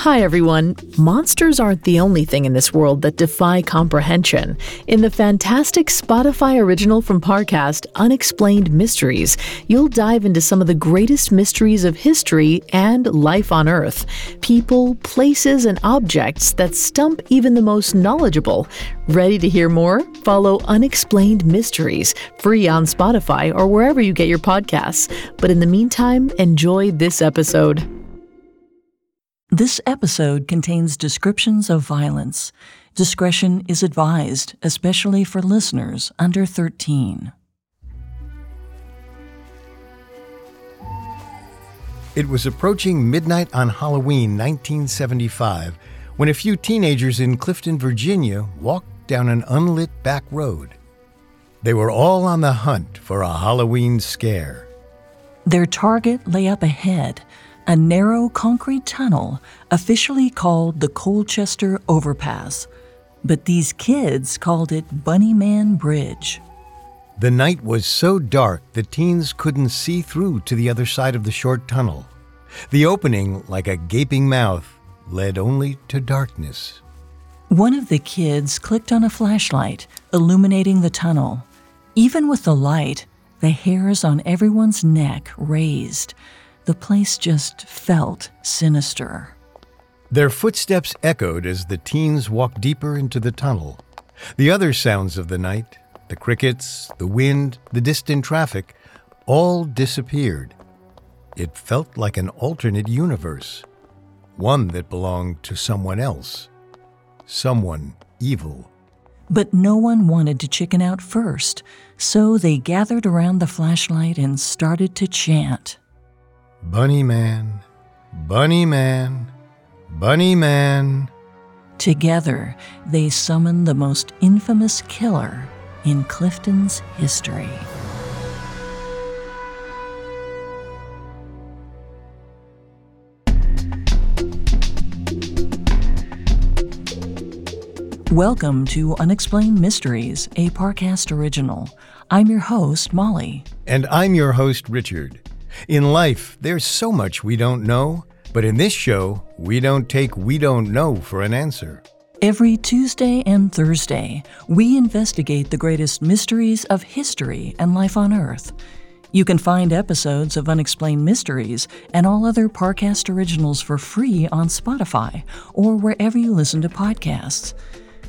Hi, everyone. Monsters aren't the only thing in this world that defy comprehension. In the fantastic Spotify original from Parcast, Unexplained Mysteries, you'll dive into some of the greatest mysteries of history and life on Earth. People, places, and objects that stump even the most knowledgeable. Ready to hear more? Follow Unexplained Mysteries, free on Spotify or wherever you get your podcasts. But in the meantime, enjoy this episode. This episode contains descriptions of violence. Discretion is advised, especially for listeners under 13. It was approaching midnight on Halloween 1975 when a few teenagers in Clifton, Virginia walked down an unlit back road. They were all on the hunt for a Halloween scare. Their target lay up ahead a narrow concrete tunnel officially called the Colchester Overpass, but these kids called it Bunnyman Bridge. The night was so dark the teens couldn't see through to the other side of the short tunnel. The opening, like a gaping mouth, led only to darkness. One of the kids clicked on a flashlight, illuminating the tunnel. Even with the light, the hairs on everyone's neck raised. The place just felt sinister. Their footsteps echoed as the teens walked deeper into the tunnel. The other sounds of the night, the crickets, the wind, the distant traffic, all disappeared. It felt like an alternate universe, one that belonged to someone else, someone evil. But no one wanted to chicken out first, so they gathered around the flashlight and started to chant. Bunny Man, Bunny Man, Bunny Man. Together, they summon the most infamous killer in Clifton's history. Welcome to Unexplained Mysteries, a Parcast original. I'm your host, Molly. And I'm your host, Richard. In life, there's so much we don't know, but in this show, we don't take we don't know for an answer. Every Tuesday and Thursday, we investigate the greatest mysteries of history and life on Earth. You can find episodes of Unexplained Mysteries and all other Parcast originals for free on Spotify or wherever you listen to podcasts.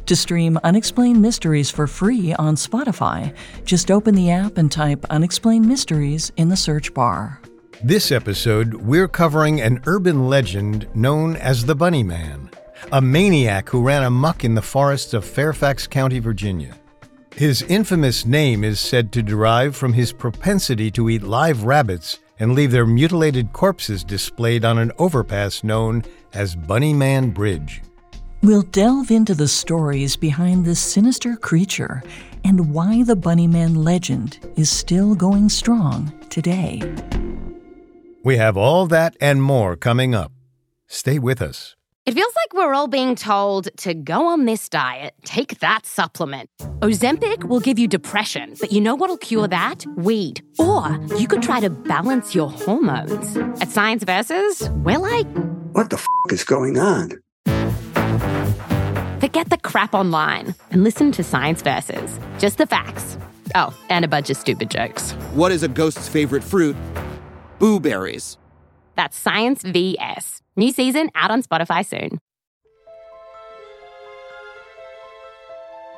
To stream Unexplained Mysteries for free on Spotify, just open the app and type Unexplained Mysteries in the search bar. This episode, we're covering an urban legend known as the Bunny Man, a maniac who ran amuck in the forests of Fairfax County, Virginia. His infamous name is said to derive from his propensity to eat live rabbits and leave their mutilated corpses displayed on an overpass known as Bunny Man Bridge. We'll delve into the stories behind this sinister creature and why the Bunnyman legend is still going strong today. We have all that and more coming up. Stay with us. It feels like we're all being told to go on this diet, take that supplement. Ozempic will give you depression, but you know what'll cure that? Weed. Or you could try to balance your hormones. At Science Versus, we're like, what the f is going on? Forget the crap online and listen to Science Versus. Just the facts. Oh, and a bunch of stupid jokes. What is a ghost's favorite fruit? Blueberries. That's Science VS. New season out on Spotify soon.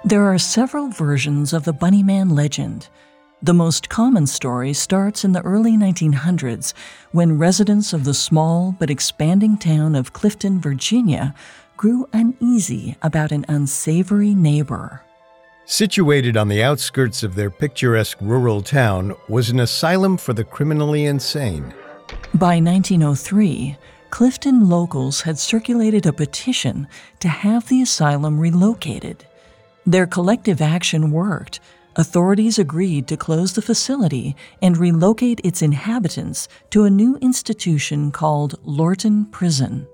There are several versions of the Bunnyman legend. The most common story starts in the early 1900s when residents of the small but expanding town of Clifton, Virginia, grew uneasy about an unsavory neighbor. Situated on the outskirts of their picturesque rural town was an asylum for the criminally insane. By 1903, Clifton locals had circulated a petition to have the asylum relocated. Their collective action worked. Authorities agreed to close the facility and relocate its inhabitants to a new institution called Lorton Prison.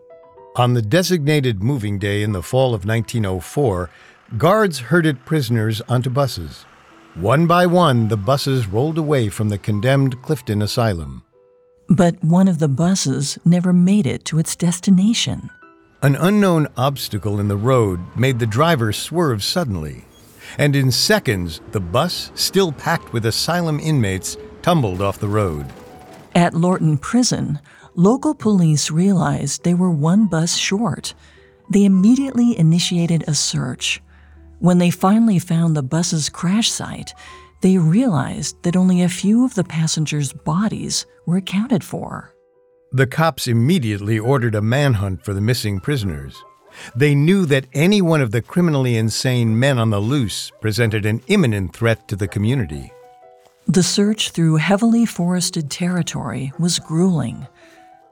On the designated moving day in the fall of 1904, guards herded prisoners onto buses. One by one, the buses rolled away from the condemned Clifton Asylum. But one of the buses never made it to its destination. An unknown obstacle in the road made the driver swerve suddenly, and in seconds, the bus, still packed with asylum inmates, tumbled off the road. At Lorton Prison, local police realized they were one bus short. They immediately initiated a search. When they finally found the bus's crash site, they realized that only a few of the passengers' bodies were accounted for. The cops immediately ordered a manhunt for the missing prisoners. They knew that any one of the criminally insane men on the loose presented an imminent threat to the community. The search through heavily forested territory was grueling.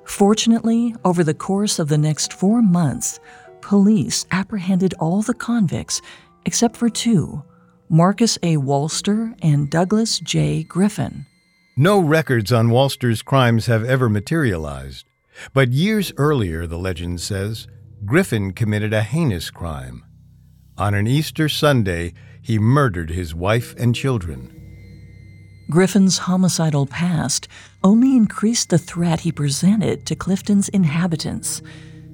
Fortunately, over the course of the next four months, police apprehended all the convicts except for two Marcus A. Walster and Douglas J. Griffin. No records on Walster's crimes have ever materialized, but years earlier, the legend says, Griffin committed a heinous crime. On an Easter Sunday, he murdered his wife and children. Griffin's homicidal past only increased the threat he presented to Clifton's inhabitants.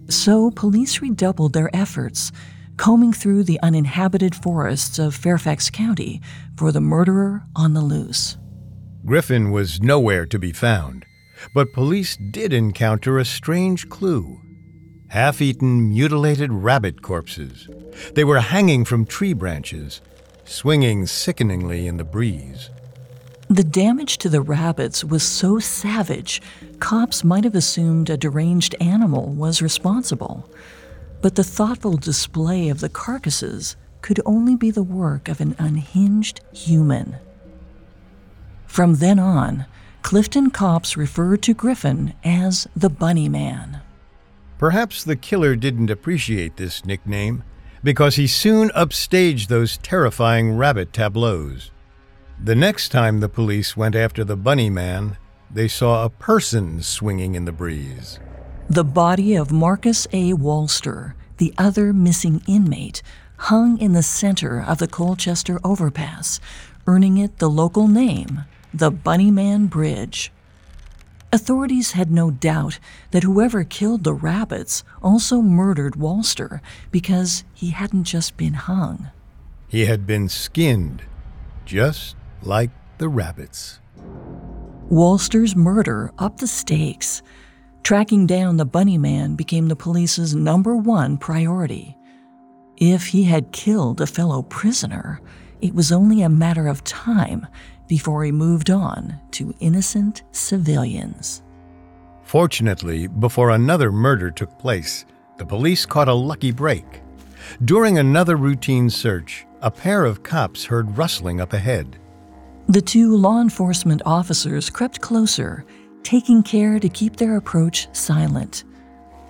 So police redoubled their efforts, combing through the uninhabited forests of Fairfax County for the murderer on the loose. Griffin was nowhere to be found, but police did encounter a strange clue half eaten, mutilated rabbit corpses. They were hanging from tree branches, swinging sickeningly in the breeze. The damage to the rabbits was so savage, cops might have assumed a deranged animal was responsible. But the thoughtful display of the carcasses could only be the work of an unhinged human. From then on, Clifton cops referred to Griffin as the Bunny Man. Perhaps the killer didn't appreciate this nickname because he soon upstaged those terrifying rabbit tableaus. The next time the police went after the bunny man, they saw a person swinging in the breeze. The body of Marcus A. Walster, the other missing inmate, hung in the center of the Colchester overpass, earning it the local name, the Bunnyman Bridge. Authorities had no doubt that whoever killed the rabbits also murdered Walster because he hadn't just been hung. He had been skinned, just like the rabbits. Walster's murder upped the stakes. Tracking down the bunny man became the police's number one priority. If he had killed a fellow prisoner, it was only a matter of time before he moved on to innocent civilians. Fortunately, before another murder took place, the police caught a lucky break. During another routine search, a pair of cops heard rustling up ahead. The two law enforcement officers crept closer, taking care to keep their approach silent.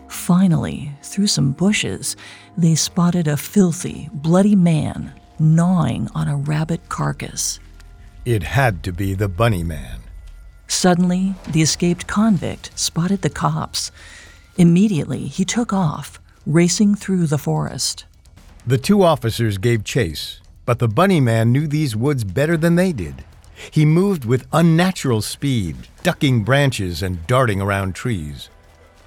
Finally, through some bushes, they spotted a filthy, bloody man gnawing on a rabbit carcass. It had to be the bunny man. Suddenly, the escaped convict spotted the cops. Immediately, he took off, racing through the forest. The two officers gave chase, but the bunny man knew these woods better than they did. He moved with unnatural speed, ducking branches and darting around trees.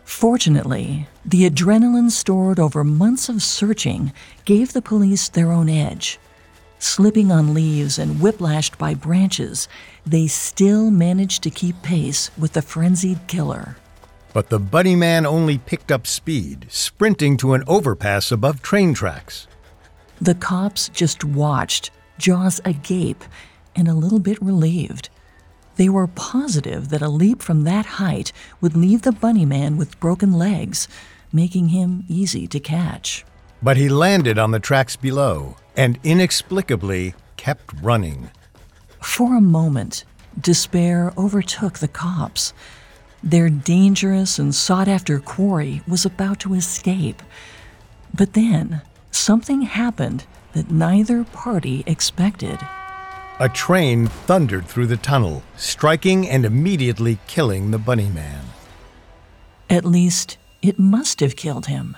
Fortunately, the adrenaline stored over months of searching gave the police their own edge. Slipping on leaves and whiplashed by branches, they still managed to keep pace with the frenzied killer. But the bunny man only picked up speed, sprinting to an overpass above train tracks. The cops just watched, jaws agape and a little bit relieved. They were positive that a leap from that height would leave the bunny man with broken legs, making him easy to catch. But he landed on the tracks below and inexplicably kept running. For a moment, despair overtook the cops. Their dangerous and sought after quarry was about to escape. But then, something happened that neither party expected. A train thundered through the tunnel, striking and immediately killing the bunny man. At least, it must have killed him.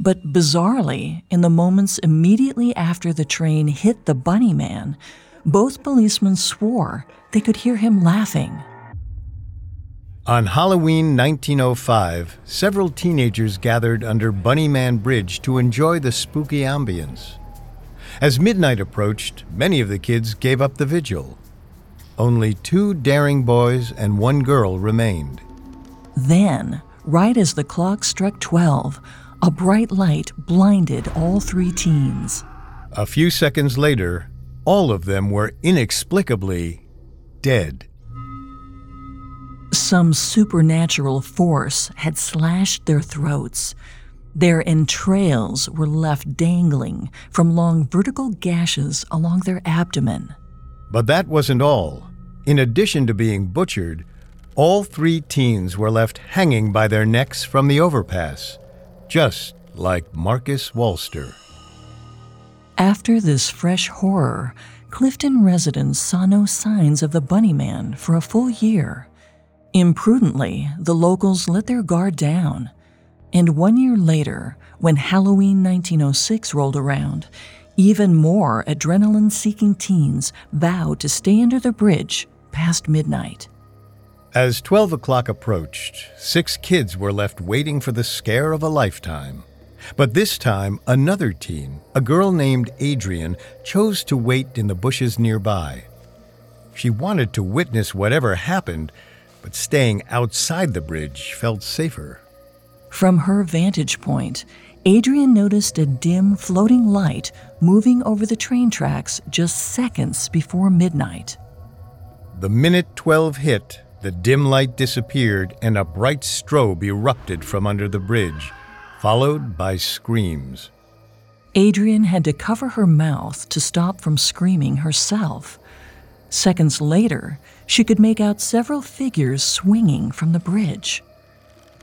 But bizarrely, in the moments immediately after the train hit the bunny man, both policemen swore they could hear him laughing. On Halloween 1905, several teenagers gathered under Bunnyman Bridge to enjoy the spooky ambience. As midnight approached, many of the kids gave up the vigil. Only two daring boys and one girl remained. Then, right as the clock struck 12, a bright light blinded all three teens. A few seconds later, all of them were inexplicably dead. Some supernatural force had slashed their throats. Their entrails were left dangling from long vertical gashes along their abdomen. But that wasn't all. In addition to being butchered, all three teens were left hanging by their necks from the overpass, just like Marcus Walster. After this fresh horror, Clifton residents saw no signs of the Bunny Man for a full year. Imprudently, the locals let their guard down. And one year later, when Halloween 1906 rolled around, even more adrenaline seeking teens vowed to stay under the bridge past midnight. As 12 o'clock approached, six kids were left waiting for the scare of a lifetime. But this time, another teen, a girl named Adrian, chose to wait in the bushes nearby. She wanted to witness whatever happened, but staying outside the bridge felt safer. From her vantage point, Adrian noticed a dim floating light moving over the train tracks just seconds before midnight. The minute 12 hit, the dim light disappeared and a bright strobe erupted from under the bridge, followed by screams. Adrian had to cover her mouth to stop from screaming herself. Seconds later, she could make out several figures swinging from the bridge.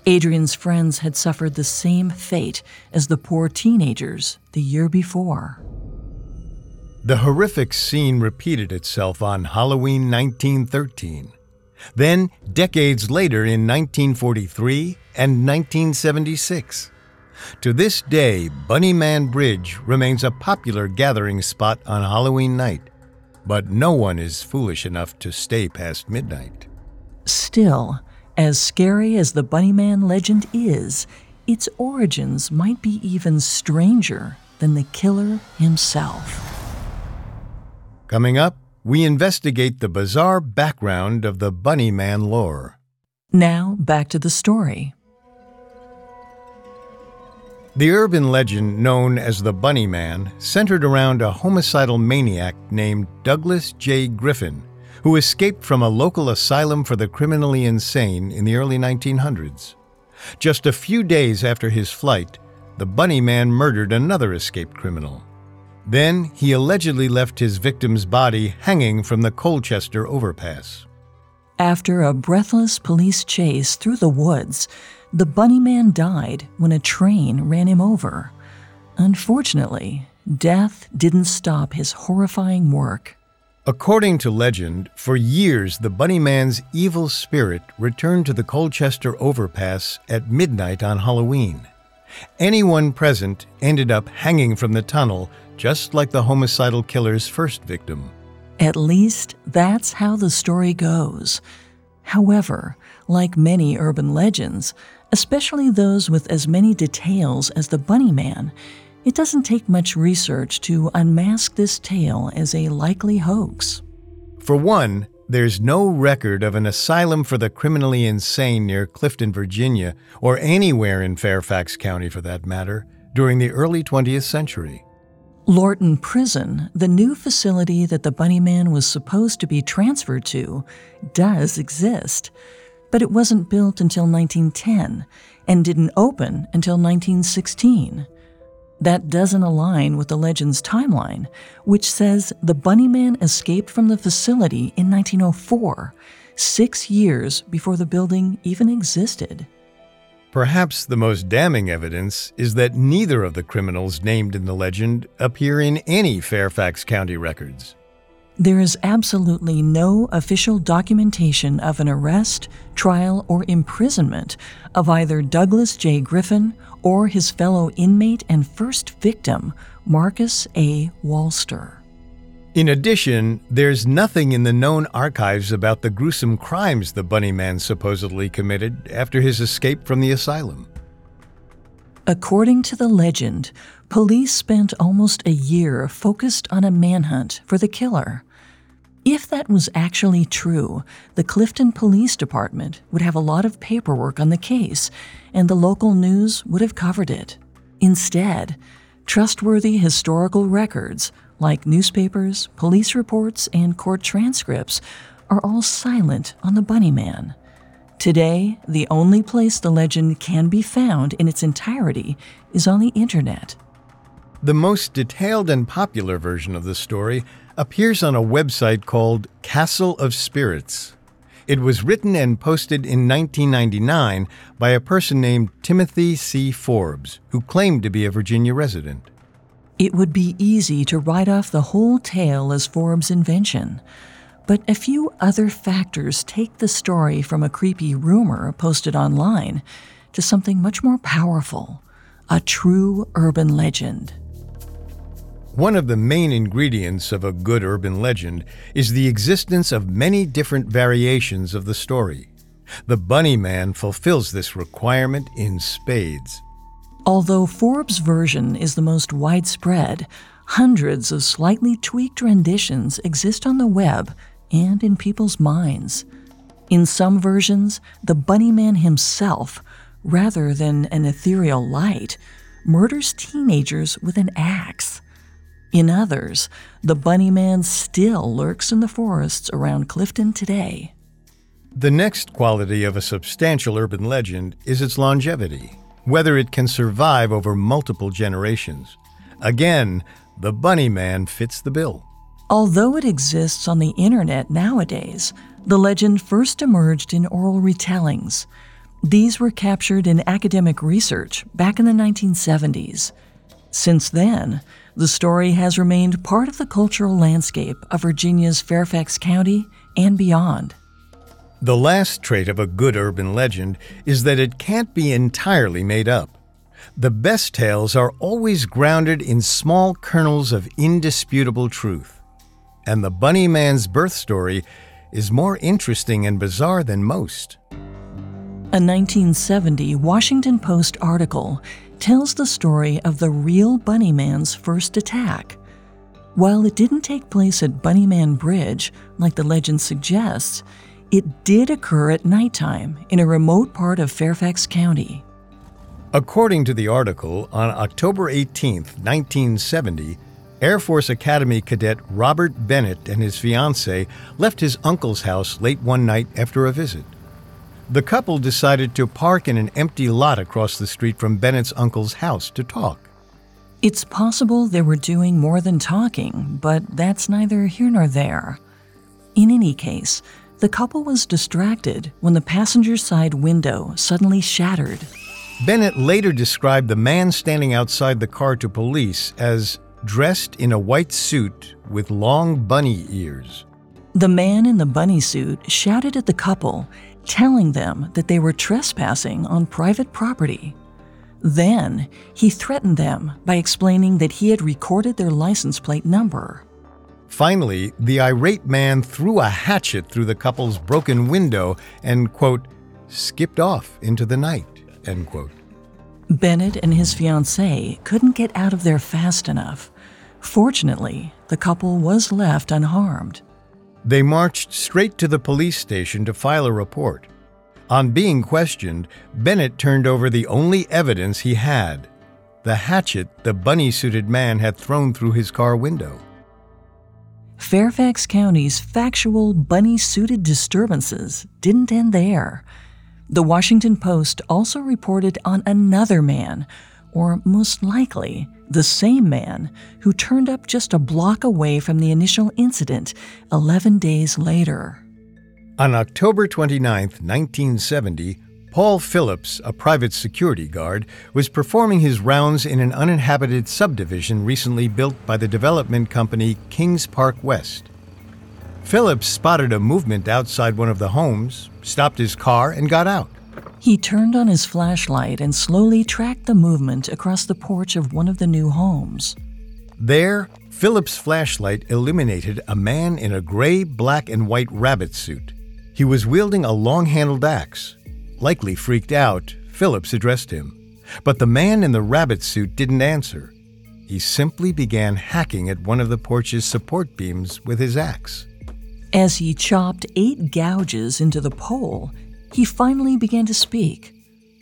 Adrian's friends had suffered the same fate as the poor teenagers the year before. The horrific scene repeated itself on Halloween 1913. Then, decades later in 1943 and 1976. To this day, Bunnyman Bridge remains a popular gathering spot on Halloween night, but no one is foolish enough to stay past midnight. Still, as scary as the Bunnyman legend is, its origins might be even stranger than the killer himself. Coming up, we investigate the bizarre background of the Bunnyman lore. Now, back to the story. The urban legend known as the Bunny Man centered around a homicidal maniac named Douglas J. Griffin, who escaped from a local asylum for the criminally insane in the early 1900s. Just a few days after his flight, the Bunny Man murdered another escaped criminal. Then he allegedly left his victim's body hanging from the Colchester overpass. After a breathless police chase through the woods, the bunny man died when a train ran him over. Unfortunately, death didn't stop his horrifying work. According to legend, for years the Bunny Man's evil spirit returned to the Colchester overpass at midnight on Halloween. Anyone present ended up hanging from the tunnel, just like the homicidal killer's first victim. At least that's how the story goes. However, like many urban legends, especially those with as many details as the Bunny Man, it doesn't take much research to unmask this tale as a likely hoax. For one, there's no record of an asylum for the criminally insane near Clifton, Virginia, or anywhere in Fairfax County for that matter, during the early 20th century. Lorton Prison, the new facility that the Bunny Man was supposed to be transferred to, does exist, but it wasn't built until 1910 and didn't open until 1916. That doesn't align with the legend's timeline, which says the Bunny Man escaped from the facility in 1904, six years before the building even existed. Perhaps the most damning evidence is that neither of the criminals named in the legend appear in any Fairfax County records. There is absolutely no official documentation of an arrest, trial, or imprisonment of either Douglas J. Griffin or his fellow inmate and first victim, Marcus A. Walster. In addition, there's nothing in the known archives about the gruesome crimes the Bunny Man supposedly committed after his escape from the asylum. According to the legend, police spent almost a year focused on a manhunt for the killer. If that was actually true, the Clifton Police Department would have a lot of paperwork on the case, and the local news would have covered it. Instead, trustworthy historical records like newspapers, police reports, and court transcripts, are all silent on the Bunny Man. Today, the only place the legend can be found in its entirety is on the internet. The most detailed and popular version of the story appears on a website called Castle of Spirits. It was written and posted in 1999 by a person named Timothy C. Forbes, who claimed to be a Virginia resident. It would be easy to write off the whole tale as Forbes' invention, but a few other factors take the story from a creepy rumor posted online to something much more powerful a true urban legend. One of the main ingredients of a good urban legend is the existence of many different variations of the story. The Bunny Man fulfills this requirement in spades. Although Forbes' version is the most widespread, hundreds of slightly tweaked renditions exist on the web and in people's minds. In some versions, the Bunny Man himself, rather than an ethereal light, murders teenagers with an axe. In others, the Bunny Man still lurks in the forests around Clifton today. The next quality of a substantial urban legend is its longevity whether it can survive over multiple generations. Again, the Bunny Man fits the bill. Although it exists on the internet nowadays, the legend first emerged in oral retellings. These were captured in academic research back in the 1970s. Since then, the story has remained part of the cultural landscape of Virginia's Fairfax County and beyond. The last trait of a good urban legend is that it can't be entirely made up. The best tales are always grounded in small kernels of indisputable truth. And the Bunny Man's birth story is more interesting and bizarre than most. A 1970 Washington Post article tells the story of the real Bunny Man's first attack. While it didn't take place at Bunnyman Bridge, like the legend suggests, it did occur at nighttime in a remote part of Fairfax County. According to the article, on October 18, 1970, Air Force Academy cadet Robert Bennett and his fiancee left his uncle's house late one night after a visit. The couple decided to park in an empty lot across the street from Bennett's uncle's house to talk. It's possible they were doing more than talking, but that's neither here nor there. In any case, the couple was distracted when the passenger side window suddenly shattered. Bennett later described the man standing outside the car to police as dressed in a white suit with long bunny ears. The man in the bunny suit shouted at the couple, telling them that they were trespassing on private property. Then he threatened them by explaining that he had recorded their license plate number. Finally, the irate man threw a hatchet through the couple's broken window and, quote, skipped off into the night, end quote. Bennett and his fiancée couldn't get out of there fast enough. Fortunately, the couple was left unharmed. They marched straight to the police station to file a report. On being questioned, Bennett turned over the only evidence he had the hatchet the bunny suited man had thrown through his car window. Fairfax County's factual bunny suited disturbances didn't end there. The Washington Post also reported on another man, or most likely, the same man, who turned up just a block away from the initial incident 11 days later. On October 29, 1970, Paul Phillips, a private security guard, was performing his rounds in an uninhabited subdivision recently built by the development company Kings Park West. Phillips spotted a movement outside one of the homes, stopped his car, and got out. He turned on his flashlight and slowly tracked the movement across the porch of one of the new homes. There, Phillips' flashlight illuminated a man in a gray, black, and white rabbit suit. He was wielding a long handled axe. Likely freaked out, Phillips addressed him. But the man in the rabbit suit didn't answer. He simply began hacking at one of the porch's support beams with his axe. As he chopped eight gouges into the pole, he finally began to speak.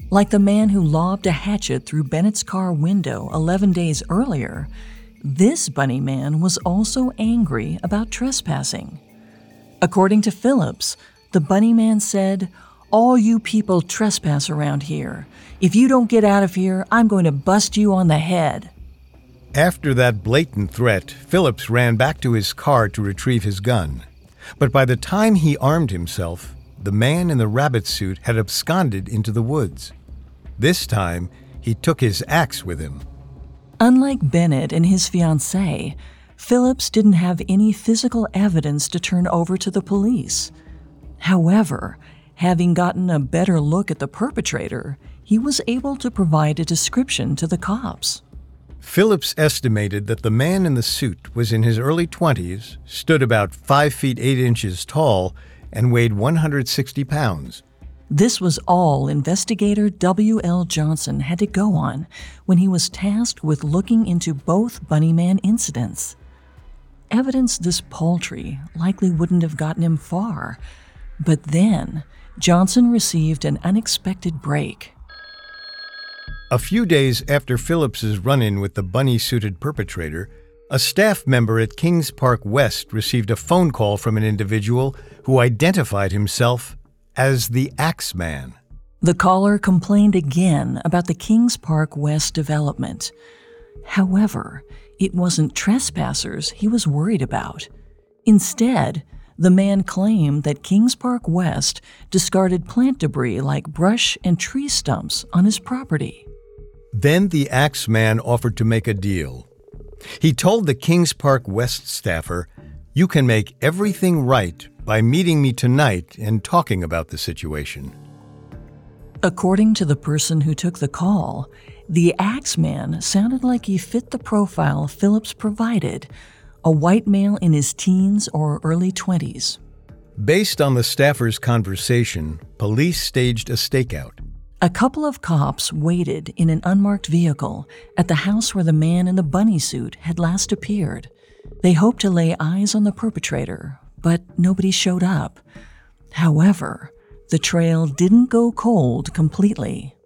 Like the man who lobbed a hatchet through Bennett's car window 11 days earlier, this bunny man was also angry about trespassing. According to Phillips, the bunny man said, All you people trespass around here. If you don't get out of here, I'm going to bust you on the head. After that blatant threat, Phillips ran back to his car to retrieve his gun. But by the time he armed himself, the man in the rabbit suit had absconded into the woods. This time, he took his axe with him. Unlike Bennett and his fiancée, Phillips didn't have any physical evidence to turn over to the police. However, having gotten a better look at the perpetrator, he was able to provide a description to the cops. Phillips estimated that the man in the suit was in his early 20s, stood about 5 feet 8 inches tall, and weighed 160 pounds. This was all investigator W.L. Johnson had to go on when he was tasked with looking into both Bunnyman incidents. Evidence this paltry likely wouldn't have gotten him far, but then Johnson received an unexpected break. A few days after Phillips's run-in with the bunny-suited perpetrator, a staff member at Kings Park West received a phone call from an individual who identified himself as the Axeman. The caller complained again about the Kings Park West development. However, it wasn't trespassers he was worried about. Instead, the man claimed that Kings Park West discarded plant debris like brush and tree stumps on his property. Then the Axeman offered to make a deal. He told the Kings Park West staffer, You can make everything right by meeting me tonight and talking about the situation. According to the person who took the call, the Axeman sounded like he fit the profile Phillips provided a white male in his teens or early 20s. Based on the staffer's conversation, police staged a stakeout. A couple of cops waited in an unmarked vehicle at the house where the man in the bunny suit had last appeared. They hoped to lay eyes on the perpetrator, but nobody showed up. However, the trail didn't go cold completely.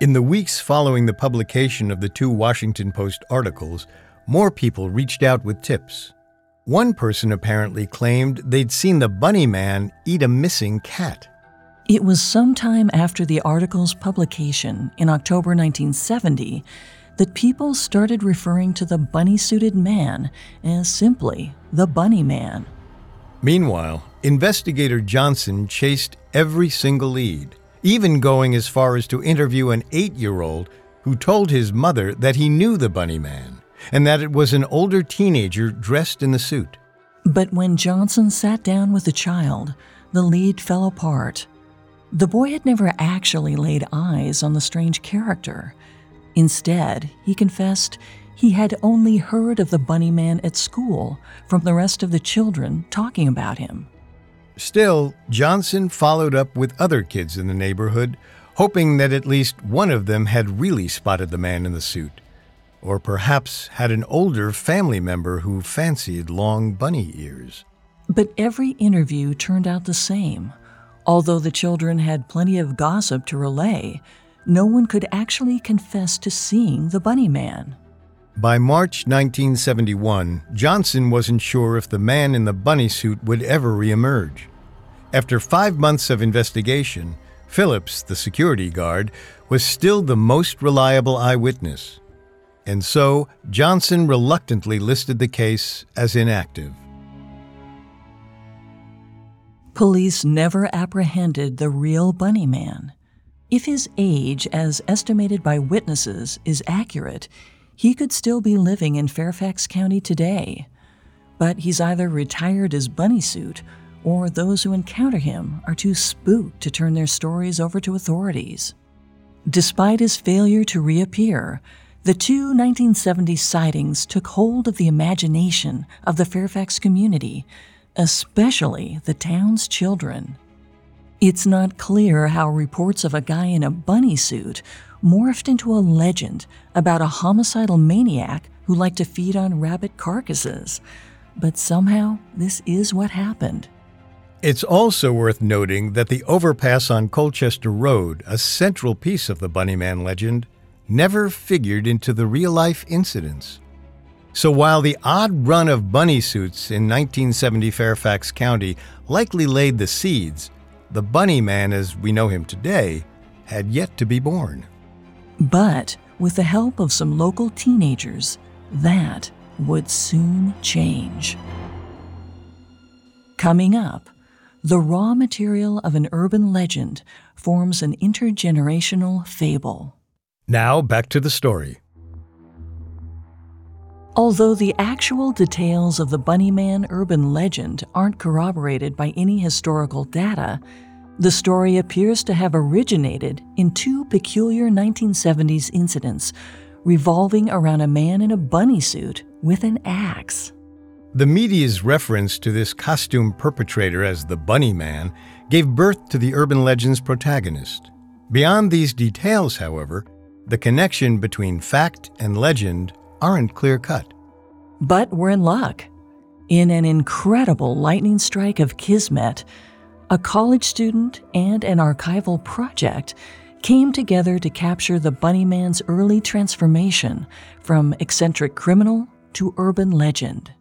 In the weeks following the publication of the two Washington Post articles, more people reached out with tips. One person apparently claimed they'd seen the bunny man eat a missing cat. It was sometime after the article's publication in October 1970 that people started referring to the bunny suited man as simply the Bunny Man. Meanwhile, investigator Johnson chased every single lead, even going as far as to interview an eight year old who told his mother that he knew the Bunny Man and that it was an older teenager dressed in the suit. But when Johnson sat down with the child, the lead fell apart. The boy had never actually laid eyes on the strange character. Instead, he confessed he had only heard of the bunny man at school from the rest of the children talking about him. Still, Johnson followed up with other kids in the neighborhood, hoping that at least one of them had really spotted the man in the suit, or perhaps had an older family member who fancied long bunny ears. But every interview turned out the same. Although the children had plenty of gossip to relay, no one could actually confess to seeing the bunny man. By March 1971, Johnson wasn't sure if the man in the bunny suit would ever reemerge. After five months of investigation, Phillips, the security guard, was still the most reliable eyewitness. And so, Johnson reluctantly listed the case as inactive. Police never apprehended the real Bunny Man. If his age, as estimated by witnesses, is accurate, he could still be living in Fairfax County today. But he's either retired as Bunny Suit, or those who encounter him are too spooked to turn their stories over to authorities. Despite his failure to reappear, The two 1970 sightings took hold of the imagination of the Fairfax community, especially the town's children. It's not clear how reports of a guy in a bunny suit morphed into a legend about a homicidal maniac who liked to feed on rabbit carcasses, but somehow this is what happened. It's also worth noting that the overpass on Colchester Road, a central piece of the Bunnyman legend, never figured into the real life incidents. So while the odd run of bunny suits in 1970 Fairfax County likely laid the seeds, the Bunny Man as we know him today had yet to be born. But with the help of some local teenagers, that would soon change. Coming up, the raw material of an urban legend forms an intergenerational fable. Now back to the story. Although the actual details of the Bunnyman urban legend aren't corroborated by any historical data, the story appears to have originated in two peculiar 1970s incidents revolving around a man in a bunny suit with an axe. The media's reference to this costume perpetrator as the Bunny Man gave birth to the urban legend's protagonist. Beyond these details, however, the connection between fact and legend aren't clear cut. But we're in luck. In an incredible lightning strike of Kismet, a college student and an archival project came together to capture the Bunnyman's early transformation from eccentric criminal to urban legend.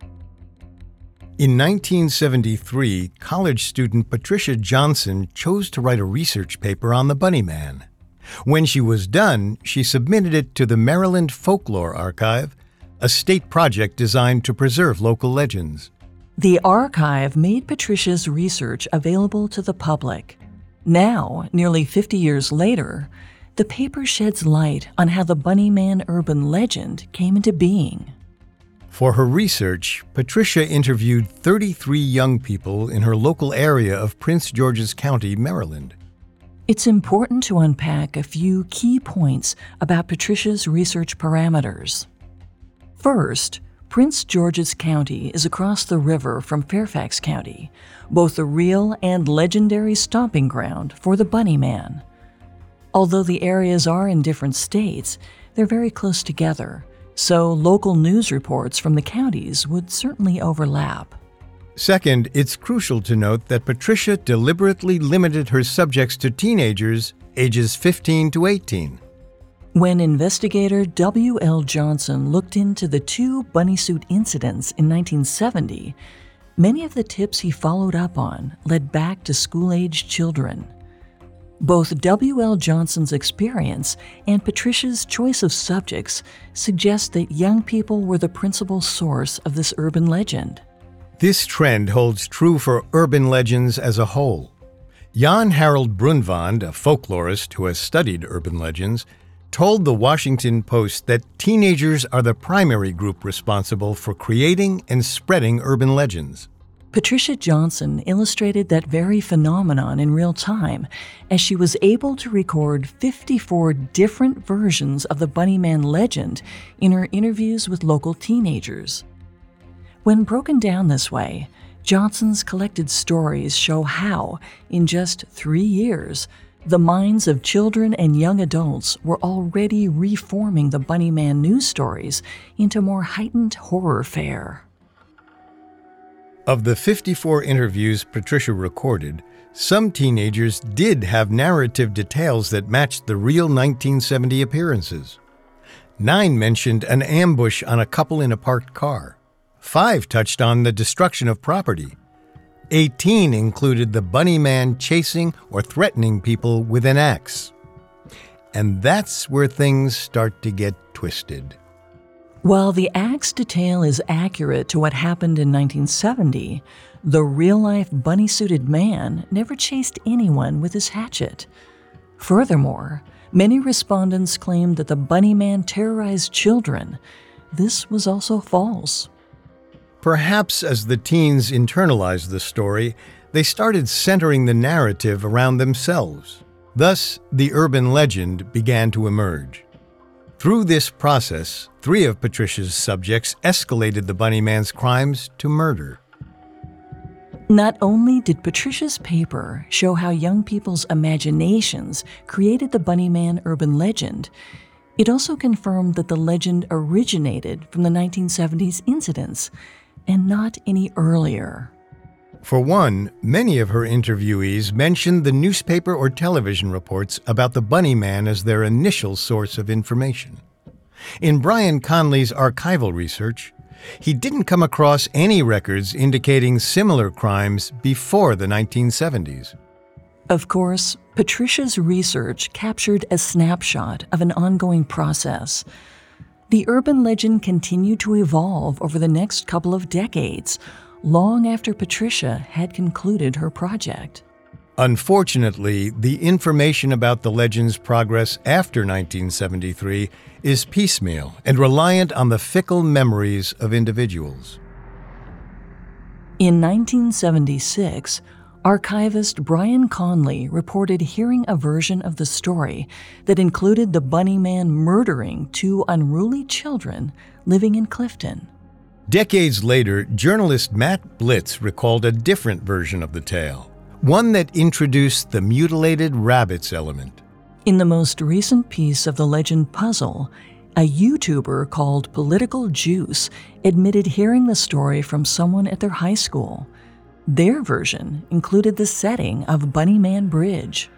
In 1973, college student Patricia Johnson chose to write a research paper on the Bunnyman. When she was done, she submitted it to the Maryland Folklore Archive, a state project designed to preserve local legends. The archive made Patricia's research available to the public. Now, nearly 50 years later, the paper sheds light on how the Bunnyman urban legend came into being. For her research, Patricia interviewed 33 young people in her local area of Prince George's County, Maryland. It's important to unpack a few key points about Patricia's research parameters. First, Prince George's County is across the river from Fairfax County, both the real and legendary stomping ground for the Bunny Man. Although the areas are in different states, they're very close together, so local news reports from the counties would certainly overlap. Second, it's crucial to note that Patricia deliberately limited her subjects to teenagers ages 15 to 18. When investigator W.L. Johnson looked into the two bunny suit incidents in 1970, many of the tips he followed up on led back to school age children. Both W.L. Johnson's experience and Patricia's choice of subjects suggest that young people were the principal source of this urban legend. This trend holds true for urban legends as a whole. Jan Harold Brunvand, a folklorist who has studied urban legends, told the Washington Post that teenagers are the primary group responsible for creating and spreading urban legends. Patricia Johnson illustrated that very phenomenon in real time as she was able to record 54 different versions of the Bunnyman legend in her interviews with local teenagers. When broken down this way, Johnson's collected stories show how, in just three years, the minds of children and young adults were already reforming the Bunnyman news stories into more heightened horror fare. Of the 54 interviews Patricia recorded, some teenagers did have narrative details that matched the real 1970 appearances. Nine mentioned an ambush on a couple in a parked car. Five touched on the destruction of property. 18 included the bunny man chasing or threatening people with an axe. And that's where things start to get twisted. While the axe detail is accurate to what happened in 1970, the real life bunny suited man never chased anyone with his hatchet. Furthermore, many respondents claimed that the bunny man terrorized children. This was also false. Perhaps as the teens internalized the story, they started centering the narrative around themselves. Thus, the urban legend began to emerge. Through this process, three of Patricia's subjects escalated the Bunny Man's crimes to murder. Not only did Patricia's paper show how young people's imaginations created the Bunny Man urban legend, it also confirmed that the legend originated from the 1970s incidents and not any earlier. For one, many of her interviewees mentioned the newspaper or television reports about the Bunny Man as their initial source of information. In Brian Conley's archival research, he didn't come across any records indicating similar crimes before the 1970s. Of course, Patricia's research captured a snapshot of an ongoing process. The urban legend continued to evolve over the next couple of decades, long after Patricia had concluded her project. Unfortunately, the information about the legend's progress after 1973 is piecemeal and reliant on the fickle memories of individuals. In 1976, archivist Brian Conley reported hearing a version of the story that included the Bunny Man murdering two unruly children living in Clifton. Decades later, journalist Matt Blitz recalled a different version of the tale one that introduced the mutilated rabbits element. In the most recent piece of the legend puzzle, a YouTuber called Political Juice admitted hearing the story from someone at their high school. Their version included the setting of Bunnyman Bridge.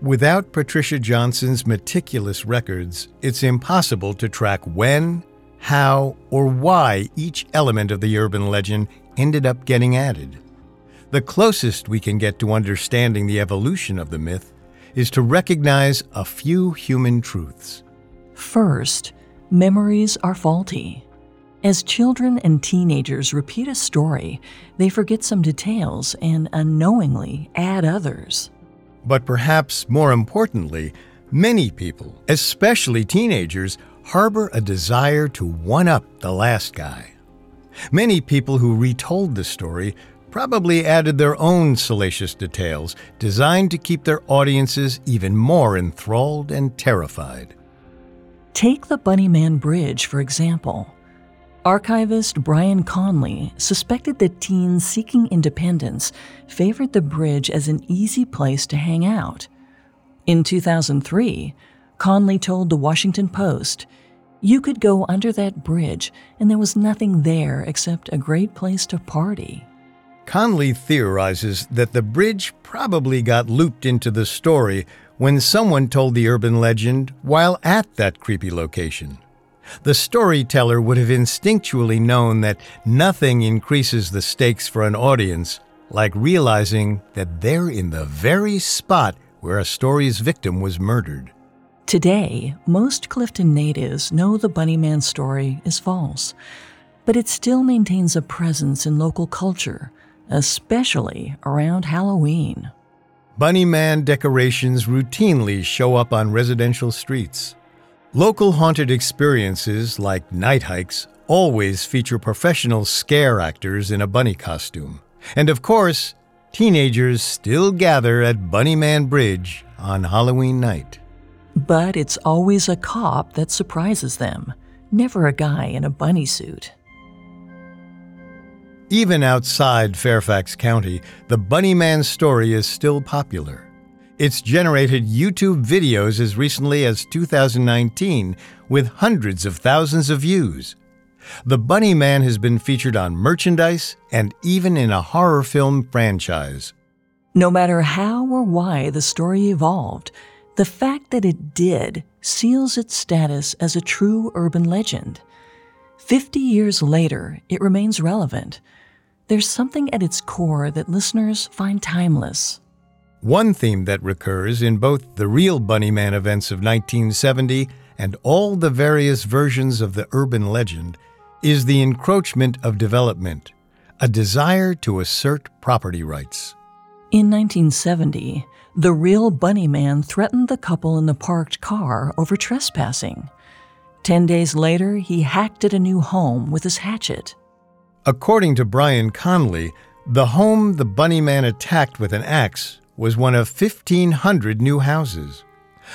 Without Patricia Johnson's meticulous records, it's impossible to track when, how, or why each element of the urban legend ended up getting added. The closest we can get to understanding the evolution of the myth is to recognize a few human truths. First, memories are faulty. As children and teenagers repeat a story, they forget some details and unknowingly add others. But perhaps more importantly, many people, especially teenagers, harbor a desire to one up the last guy. Many people who retold the story probably added their own salacious details designed to keep their audiences even more enthralled and terrified. Take the Bunnyman Bridge, for example. Archivist Brian Conley suspected that teens seeking independence favored the bridge as an easy place to hang out. In 2003, Conley told the Washington Post, You could go under that bridge and there was nothing there except a great place to party. Conley theorizes that the bridge probably got looped into the story when someone told the urban legend while at that creepy location. The storyteller would have instinctually known that nothing increases the stakes for an audience like realizing that they're in the very spot where a story's victim was murdered. Today, most Clifton natives know the Bunnyman story is false, but it still maintains a presence in local culture especially around Halloween. Bunny Man decorations routinely show up on residential streets. Local haunted experiences, like night hikes, always feature professional scare actors in a bunny costume. And of course, teenagers still gather at Bunnyman Bridge on Halloween night. But it's always a cop that surprises them, never a guy in a bunny suit. Even outside Fairfax County, the Bunnyman story is still popular. It's generated YouTube videos as recently as 2019 with hundreds of thousands of views. The Bunny Man has been featured on merchandise and even in a horror film franchise. No matter how or why the story evolved, the fact that it did seals its status as a true urban legend. Fifty years later, it remains relevant there's something at its core that listeners find timeless. One theme that recurs in both the real Bunnyman events of 1970 and all the various versions of the urban legend is the encroachment of development, a desire to assert property rights. In 1970, the real Bunnyman threatened the couple in the parked car over trespassing. Ten days later, he hacked at a new home with his hatchet. According to Brian Conley, the home the Bunny Man attacked with an axe was one of 1,500 new houses.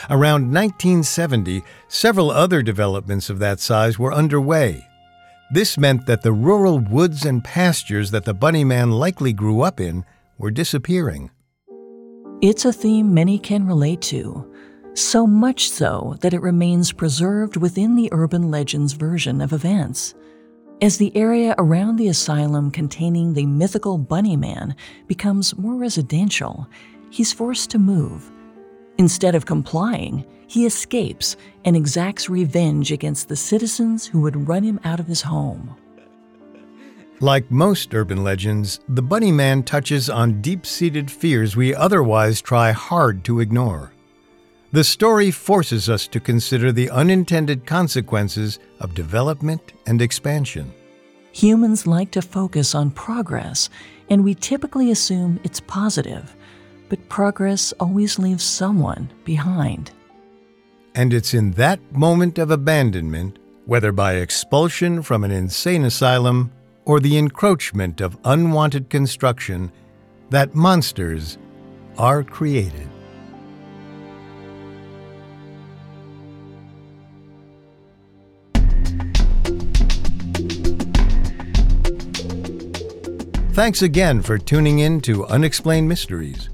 Around 1970, several other developments of that size were underway. This meant that the rural woods and pastures that the bunny man likely grew up in were disappearing. It's a theme many can relate to, so much so that it remains preserved within the urban legends version of events. As the area around the asylum containing the mythical Bunny Man becomes more residential, he's forced to move. Instead of complying, he escapes and exacts revenge against the citizens who would run him out of his home. Like most urban legends, the Bunny Man touches on deep seated fears we otherwise try hard to ignore. The story forces us to consider the unintended consequences of development and expansion. Humans like to focus on progress, and we typically assume it's positive, but progress always leaves someone behind. And it's in that moment of abandonment, whether by expulsion from an insane asylum or the encroachment of unwanted construction, that monsters are created. Thanks again for tuning in to Unexplained Mysteries.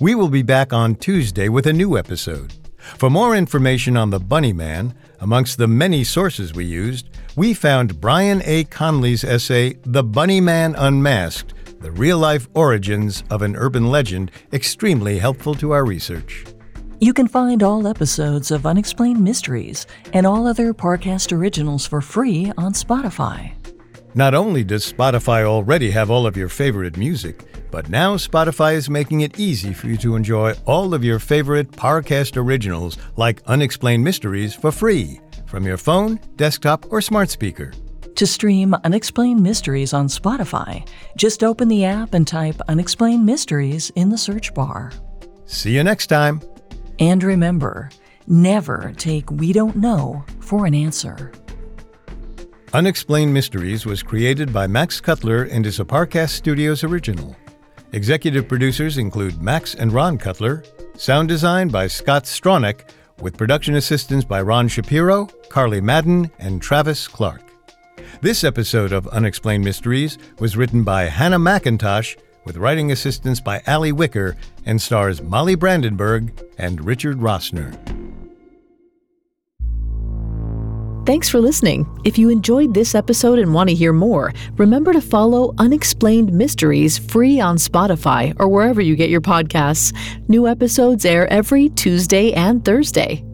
We will be back on Tuesday with a new episode. For more information on the Bunny Man, amongst the many sources we used, we found Brian A. Conley's essay, The Bunny Man Unmasked The Real Life Origins of an Urban Legend, extremely helpful to our research. You can find all episodes of Unexplained Mysteries and all other Parcast originals for free on Spotify. Not only does Spotify already have all of your favorite music, but now Spotify is making it easy for you to enjoy all of your favorite Parcast originals like Unexplained Mysteries for free from your phone, desktop, or smart speaker. To stream Unexplained Mysteries on Spotify, just open the app and type Unexplained Mysteries in the search bar. See you next time. And remember, never take We Don't Know for an answer. Unexplained Mysteries was created by Max Cutler and is a Parcast Studios original. Executive producers include Max and Ron Cutler, sound design by Scott Stronach, with production assistance by Ron Shapiro, Carly Madden, and Travis Clark. This episode of Unexplained Mysteries was written by Hannah McIntosh, with writing assistance by Ali Wicker, and stars Molly Brandenburg and Richard Rossner. Thanks for listening. If you enjoyed this episode and want to hear more, remember to follow Unexplained Mysteries free on Spotify or wherever you get your podcasts. New episodes air every Tuesday and Thursday.